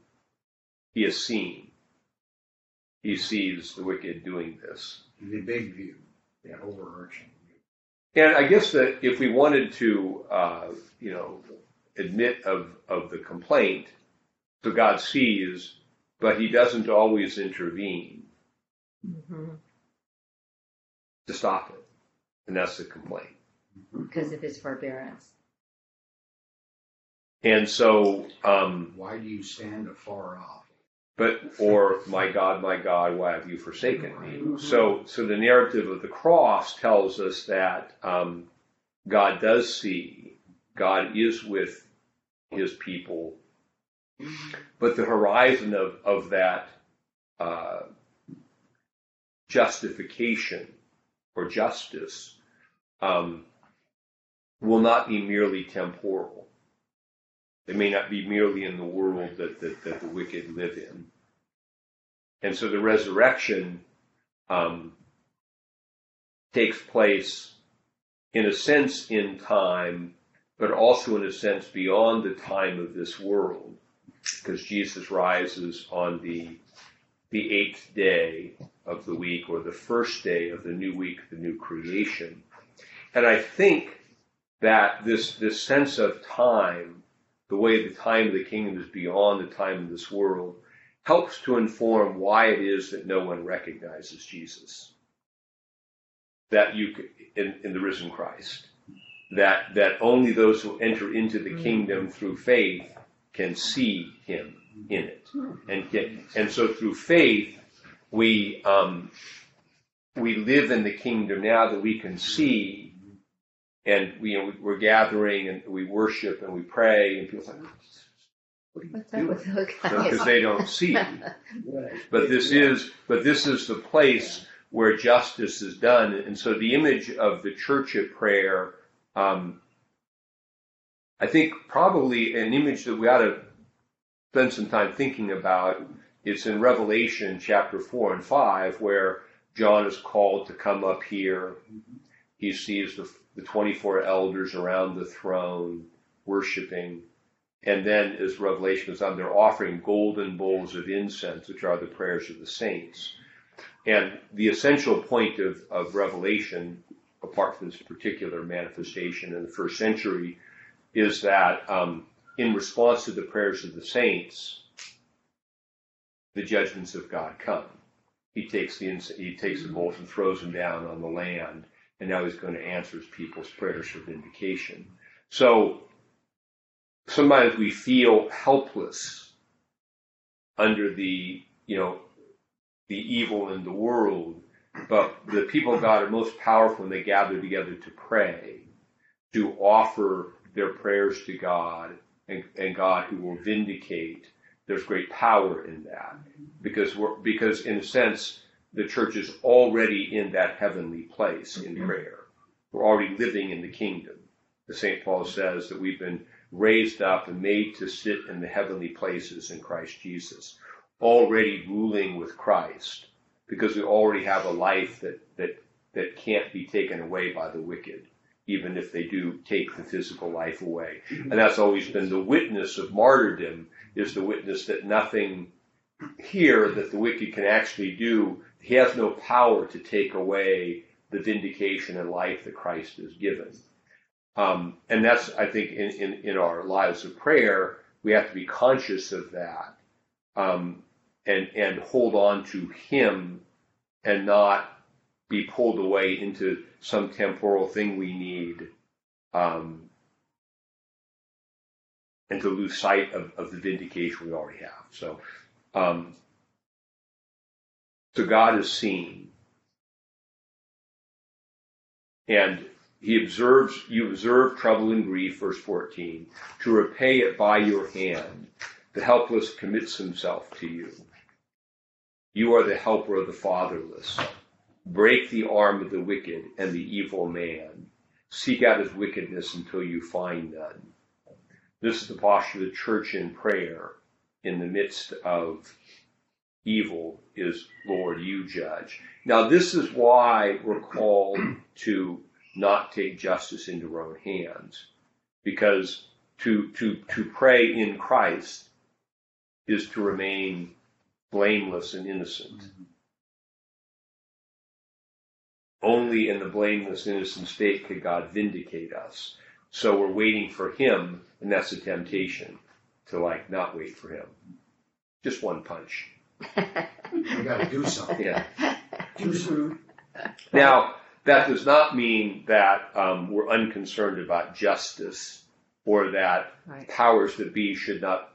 he is seen. He sees the wicked doing this. The big view, the overarching view. And I guess that if we wanted to, uh, you know, admit of, of the complaint, so God sees, but he doesn't always intervene Mhm. To stop it. And that's the complaint. Because of his forbearance. And so, um, Why do you stand afar off? but, or, my God, my God, why have you forsaken me? So, so the narrative of the cross tells us that, um, God does see, God is with his people, but the horizon of, of that, uh, justification or justice, um, will not be merely temporal. It may not be merely in the world that, that, that the wicked live in. And so the resurrection um, takes place, in a sense, in time, but also in a sense beyond the time of this world, because Jesus rises on the the eighth day of the week, or the first day of the new week, the new creation. And I think that this this sense of time, the way the time of the kingdom is beyond the time of this world, helps to inform why it is that no one recognizes Jesus. That you in, in the risen Christ, that that only those who enter into the hmm. kingdom through faith can see Him in it, and get and so through faith we um, we live in the kingdom now that we can see, and we, you know, we're gathering and we worship and we pray, and people say, "What are you What's doing?" Because guys? they don't see. But this is, but this is the place where justice is done. And so the image of the church at prayer, um, I think probably an image that we ought to spend some time thinking about. It's in Revelation chapter four and five, where John is called to come up here. He sees the, the 24 elders around the throne worshiping. And then as Revelation goes on, they're offering golden bowls of incense, which are the prayers of the saints. And the essential point of, of Revelation, apart from this particular manifestation in the first century, is that um, in response to the prayers of the saints, the judgments of God come. He takes the he takes the bowls and throws them down on the land, and now he's going to answer his people's prayers for vindication. So sometimes we feel helpless under the you know the evil in the world, but the people of God are most powerful when they gather together to pray, to offer their prayers to God, and, and God who will vindicate. There's great power in that because we're because in a sense the church is already in that heavenly place in mm-hmm. prayer. We're already living in the kingdom. The St. Paul says that we've been raised up and made to sit in the heavenly places in Christ Jesus, already ruling with Christ, because we already have a life that, that, that can't be taken away by the wicked, even if they do take the physical life away. And that's always been the witness of martyrdom, is the witness that nothing here that the wicked can actually do, he has no power to take away the vindication and life that Christ has given. Um, and that's, I think, in, in, in our lives of prayer, we have to be conscious of that um, and, and hold on to Him and not be pulled away into some temporal thing we need um, and to lose sight of, of the vindication we already have. So, um, so God is seen. And he observes, you observe trouble and grief, verse 14, to repay it by your hand. The helpless commits himself to you. You are the helper of the fatherless. Break the arm of the wicked and the evil man. Seek out his wickedness until you find none. This is the posture of the church in prayer in the midst of evil is Lord, you judge. Now, this is why we're called to not take justice into our own hands, because to to to pray in Christ is to remain blameless and innocent. Mm-hmm. Only in the blameless, innocent state could God vindicate us. So we're waiting for Him, and that's a temptation to like not wait for Him. Just one punch. You gotta do something. Yeah. Do something. Now, that does not mean that um, we're unconcerned about justice or that Right. powers that be should not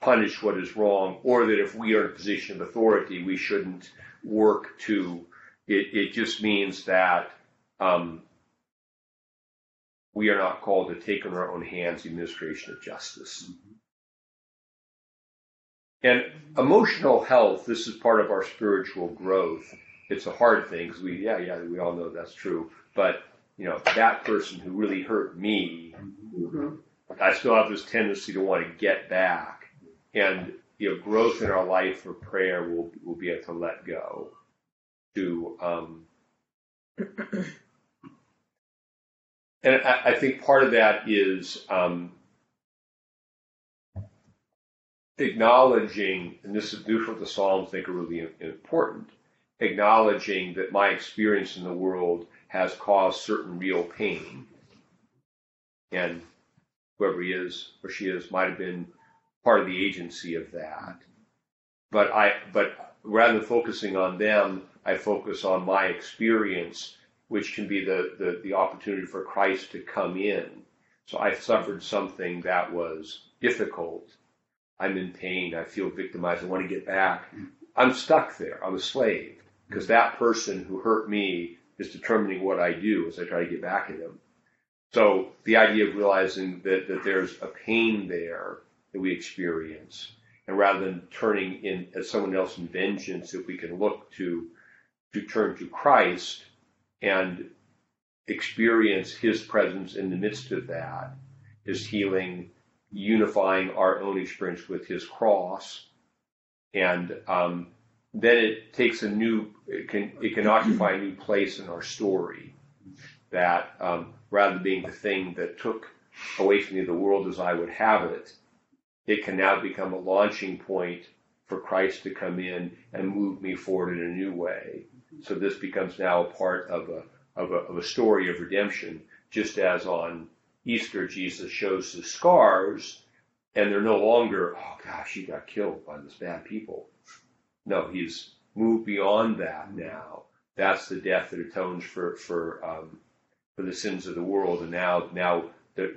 punish what is wrong or that if we are in a position of authority, we shouldn't work to. It, it just means that um, we are not called to take in our own hands the administration of justice. And emotional health, this is part of our spiritual growth. It's a hard thing because we, yeah, yeah, we all know that's true. But, you know, that person who really hurt me, Mhm. I still have this tendency to want to get back. And, you know, growth in our life for prayer will, will be able to let go. To, um, and I, I think part of that is, um, acknowledging, and this is these what the Psalms think are really important, acknowledging that my experience in the world has caused certain real pain. And whoever he is or she is might have been part of the agency of that. But I but rather than focusing on them, I focus on my experience, which can be the, the, the opportunity for Christ to come in. So I've suffered something that was difficult. I'm in pain. I feel victimized. I want to get back. I'm stuck there. I'm a slave. because that person who hurt me is determining what I do as I try to get back at him. So the idea of realizing that, that there's a pain there that we experience, and rather than turning in at someone else in vengeance, if we can look to to turn to Christ and experience His presence in the midst of that, His healing, unifying our own experience with His cross, and um, then it takes a new it can it can occupy a new place in our story that um, rather than being the thing that took away from me the world as I would have it, it can now become a launching point for Christ to come in and move me forward in a new way. So this becomes now a part of a of a, of a story of redemption, just as on Easter Jesus shows the scars, and they're no longer, oh gosh, he got killed by those bad people. No, he's moved beyond that now. That's the death that atones for for um, for the sins of the world, and now now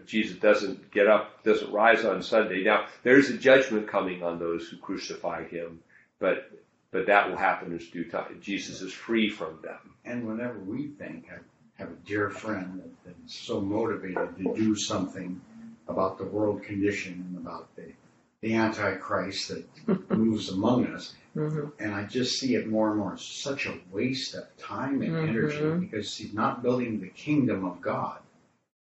Jesus doesn't get up, doesn't rise on Sunday. Now there's a judgment coming on those who crucified him, but but that will happen in due time. Jesus is free from them. And whenever we think, I have a dear friend that, that is so motivated to do something about the world condition and about the, the Antichrist that moves among us. Mhm. And I just see it more and more. It's such a waste of time and energy Mhm. because he's not building the kingdom of God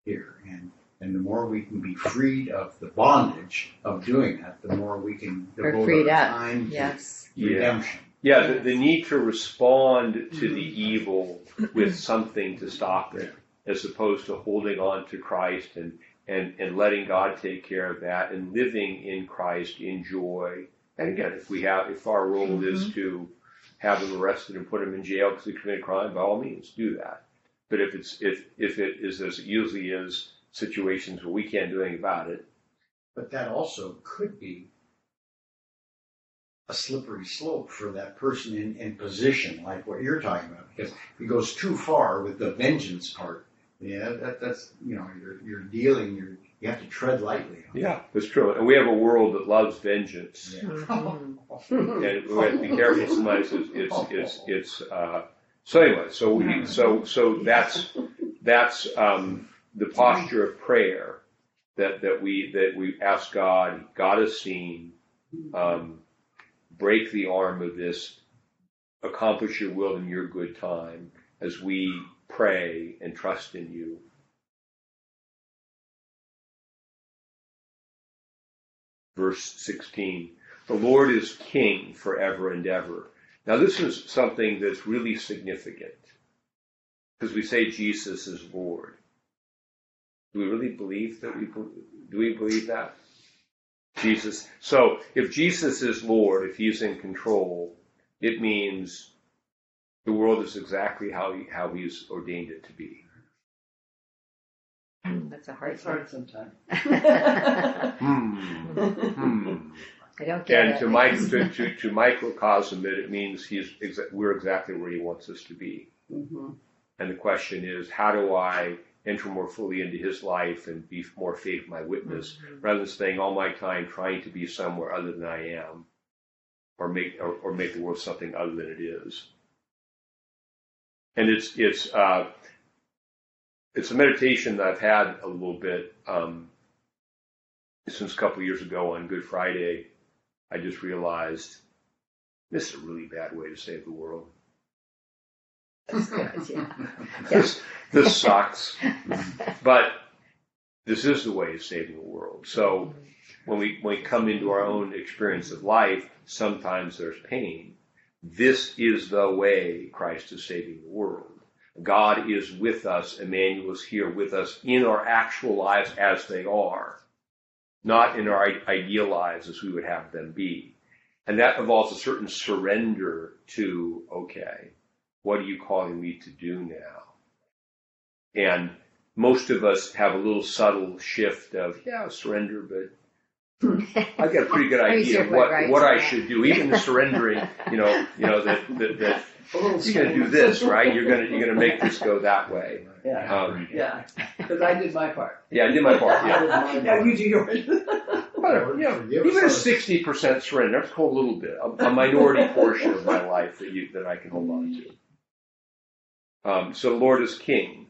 here. And and the more we can be freed of the bondage of doing that, the more we can Or devote freed our up. time to Yes. redemption. Yeah, the, the need to respond to the evil with something to stop it, as opposed to holding on to Christ and, and, and letting God take care of that and living in Christ in joy. And again, if we have, if our role mm-hmm. is to have them arrested and put them in jail because they committed a crime, by all means, do that. But if it's, if, if it is as it usually is, situations where we can't do anything about it, But that also could be a slippery slope for that person in, in position, like what you're talking about, because if he goes too far with the vengeance part, yeah, that, that's, you know, you're, you're dealing, you're, you have to tread lightly. on yeah, that's true. And we have a world that loves vengeance. that. Mhm. and we have to be careful sometimes it's it's it's, it's uh, so anyway so we so so that's that's um, the posture of prayer that that we that we ask God God has seen um, break the arm of this accomplish your will in your good time as we pray and trust in you verse 16 the Lord is king forever and ever. Now, this is something that's really significant because we say Jesus is Lord. Do we really believe that we do we believe that Jesus? So, if Jesus is Lord, if He's in control, it means the world is exactly how he, how He's ordained it to be. That's a hard It's hard sometimes. Hmm. Hmm. I don't get And it. to, mic- to, to, to microcosm it, it means he's exa- we're exactly where he wants us to be. hmm And the question is, how do I enter more fully into his life and be more faith my witness, rather than spending all my time trying to be somewhere other than I am, or make or, or make the world something other than it is. And it's it's uh, it's a meditation that I've had a little bit um, since a couple of years ago on Good Friday. I just realized this is a really bad way to save the world. That's good, yeah. This this sucks, but this is the way of saving the world. So mm-hmm. when we when we come into our own experience of life, sometimes there's pain. This is the way Christ is saving the world. God is with us. Emmanuel is here with us in our actual lives as they are, not in our ideal lives as we would have them be. And that involves a certain surrender to, okay, what are you calling me to do now? And most of us have a little subtle shift of, yeah, surrender, but I've got a pretty good idea of what, right, what I yeah. should do. Even the surrendering, you know, you know, that, that, that A little you're gonna do this, right? You're gonna, you're gonna make this go that way. Yeah, Um, yeah, because I did my part. yeah, I did my part, yeah. Now you do yours. Whatever, yeah. Forgive Even a us. sixty percent surrender, that's called a little bit, a, a minority portion of my life that you, that I can hold on to. Um, so the Lord is king,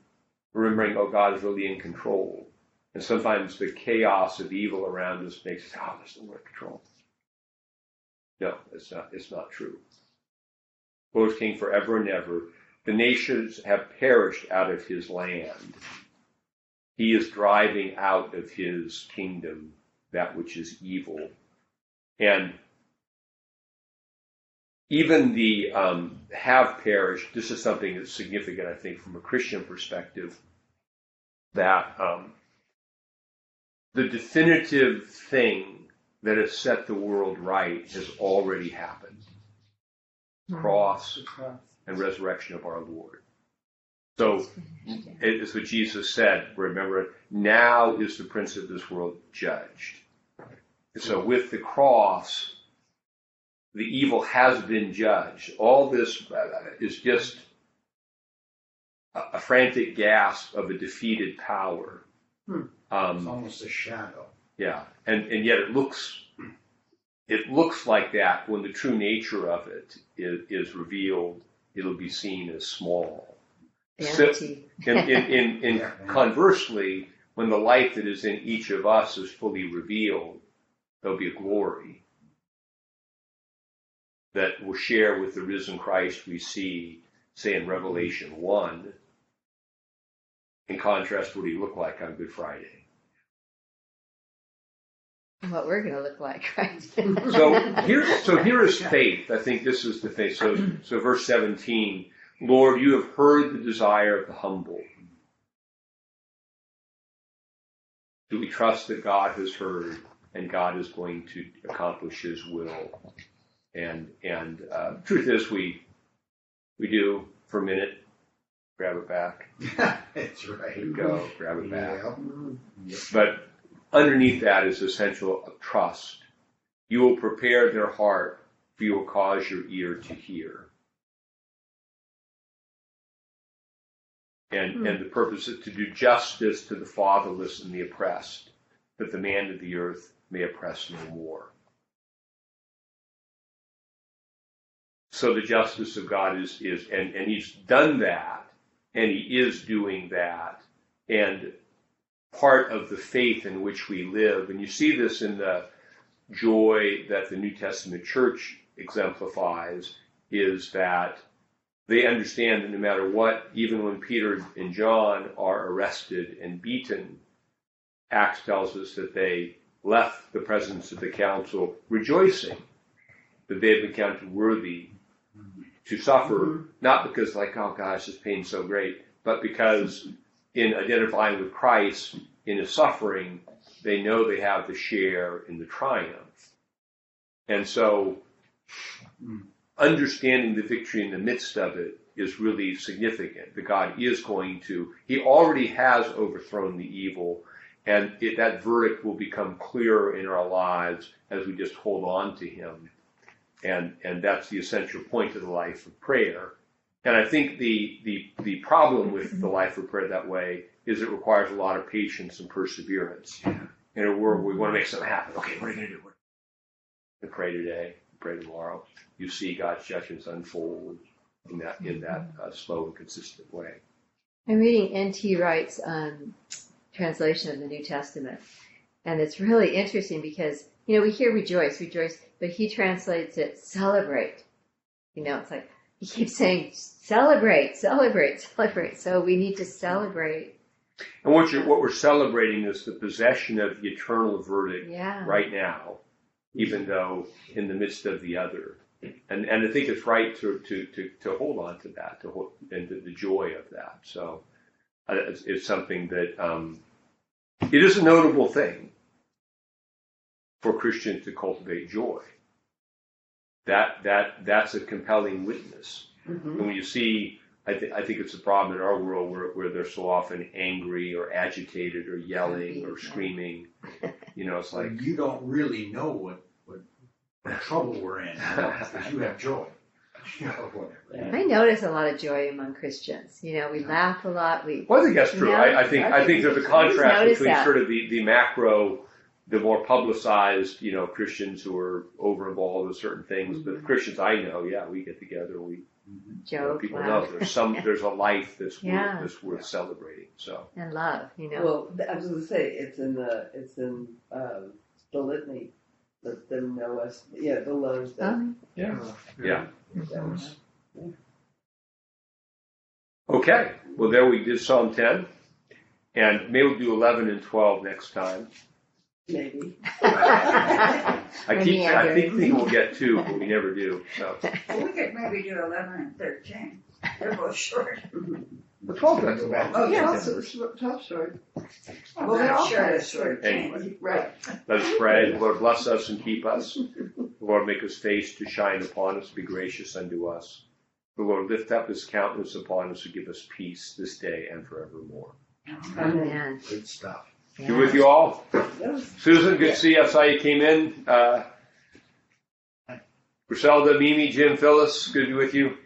remembering, oh, God is really in control. And sometimes the chaos of evil around us makes us, oh, there's no more control. No, it's not, it's not true. The Lord is king forever and ever. The nations have perished out of his land. He is driving out of his kingdom that which is evil. And even the um, have perished, this is something that's significant, I think, from a Christian perspective, that um, the definitive thing that has set the world right has already happened. Cross and resurrection of our Lord. So it is what Jesus said. Remember, now is the prince of this world judged. So with the cross, the evil has been judged. All this uh, is just a, a frantic gasp of a defeated power. Hmm. Um, It's almost a shadow. yeah, and and yet it looks it looks like that when the true nature of it is, is revealed. It'll be seen as small. So- Vanity. In, in, in, in Yeah. conversely, when the light that is in each of us is fully revealed, there'll be a glory that will share with the risen Christ we see, say in Revelation 1, in contrast to what he looked like on Good Friday. what we're going to look like, right? So here, so here is faith. I think this is the faith. So, so verse 17, Lord, you have heard the desire of the humble. Do we trust that God has heard and God is going to accomplish His will? And and uh, truth is, we we do for a minute grab it back, That's right. here go, grab it back. Yep. But underneath that is essential trust. You will prepare their heart, for you will cause your ear to hear. And, and the purpose is to do justice to the fatherless and the oppressed, that the man of the earth may oppress no more. So the justice of God is, is and, and he's done that, and he is doing that, and part of the faith in which we live. And you see this in the joy that the New Testament church exemplifies is that they understand that no matter what, even when Peter and John are arrested and beaten, Acts tells us that they left the presence of the council rejoicing that they had been counted worthy to suffer, mm-hmm. not because like, oh gosh, this pain's so great, but because in identifying with Christ in his suffering, they know they have the share in the triumph. And so, understanding the victory in the midst of it is really significant. That God is going to, He already has overthrown the evil, and it, that verdict will become clearer in our lives as we just hold on to Him. And, and that's the essential point of the life of prayer. And I think the, the, the problem with the life of prayer that way is it requires a lot of patience and perseverance. In a world where we want to make something happen. Okay, what are you going to do? And pray today, pray tomorrow. You see God's judgments unfold in that, in that uh, slow and consistent way. I'm reading N.T. Wright's um, translation of the New Testament, and it's really interesting because you know we hear rejoice, rejoice, but he translates it celebrate. You know, it's like he keeps saying celebrate, celebrate, celebrate. So we need to celebrate. And what you're, what we're celebrating is the possession of the eternal verdict Yeah. right now, even though in the midst of the other. And, and I think it's right to, to, to, to hold on to that, to hold, and the, the joy of that. So uh, it's, it's something that, um, it is a notable thing for Christians to cultivate joy. That, that, that's a compelling witness. Mhm. And when you see, I, th- I think it's a problem in our world where, where they're so often angry or agitated or yelling or screaming. You know, it's like, you don't really know what, what, what trouble we're in because you have joy. You know, whatever. I notice a lot of joy among Christians. You know, we laugh a lot. We well, I think that's true. No, I, I think I I think think there's a we should always contrast between that. sort of the, the macro, the more publicized, you know, Christians who are over involved with certain things. But the Christians I know, yeah, we get together, we Joke, people laugh, know there's some there's a life that's Yeah. worth that's worth celebrating. So and love. You know. Well, th- I was gonna say, it's in the, it's in, um, the litany, let them know us, yeah, the loves that. Oh, yeah. mhm. Okay, well there we did Psalm ten, and maybe we'll do eleven and twelve next time. Maybe. I Or keep I meander. think think we'll get two, but we never do. So Well, we could maybe do eleven and thirteen. They're both short. the twelve not so bad. Oh, yeah, it's top short. Well, they're all short kinda short. Anyway. Right. Let us pray. The Lord bless us and keep us. The Lord make his face to shine upon us, be gracious unto us. The Lord lift up his countenance upon us and give us peace this day and forevermore. Amen. Good stuff. Be with you all. Susan, good to see you. I saw you came in. Uh, Griselda, Mimi, Jim, Phyllis, good to be with you.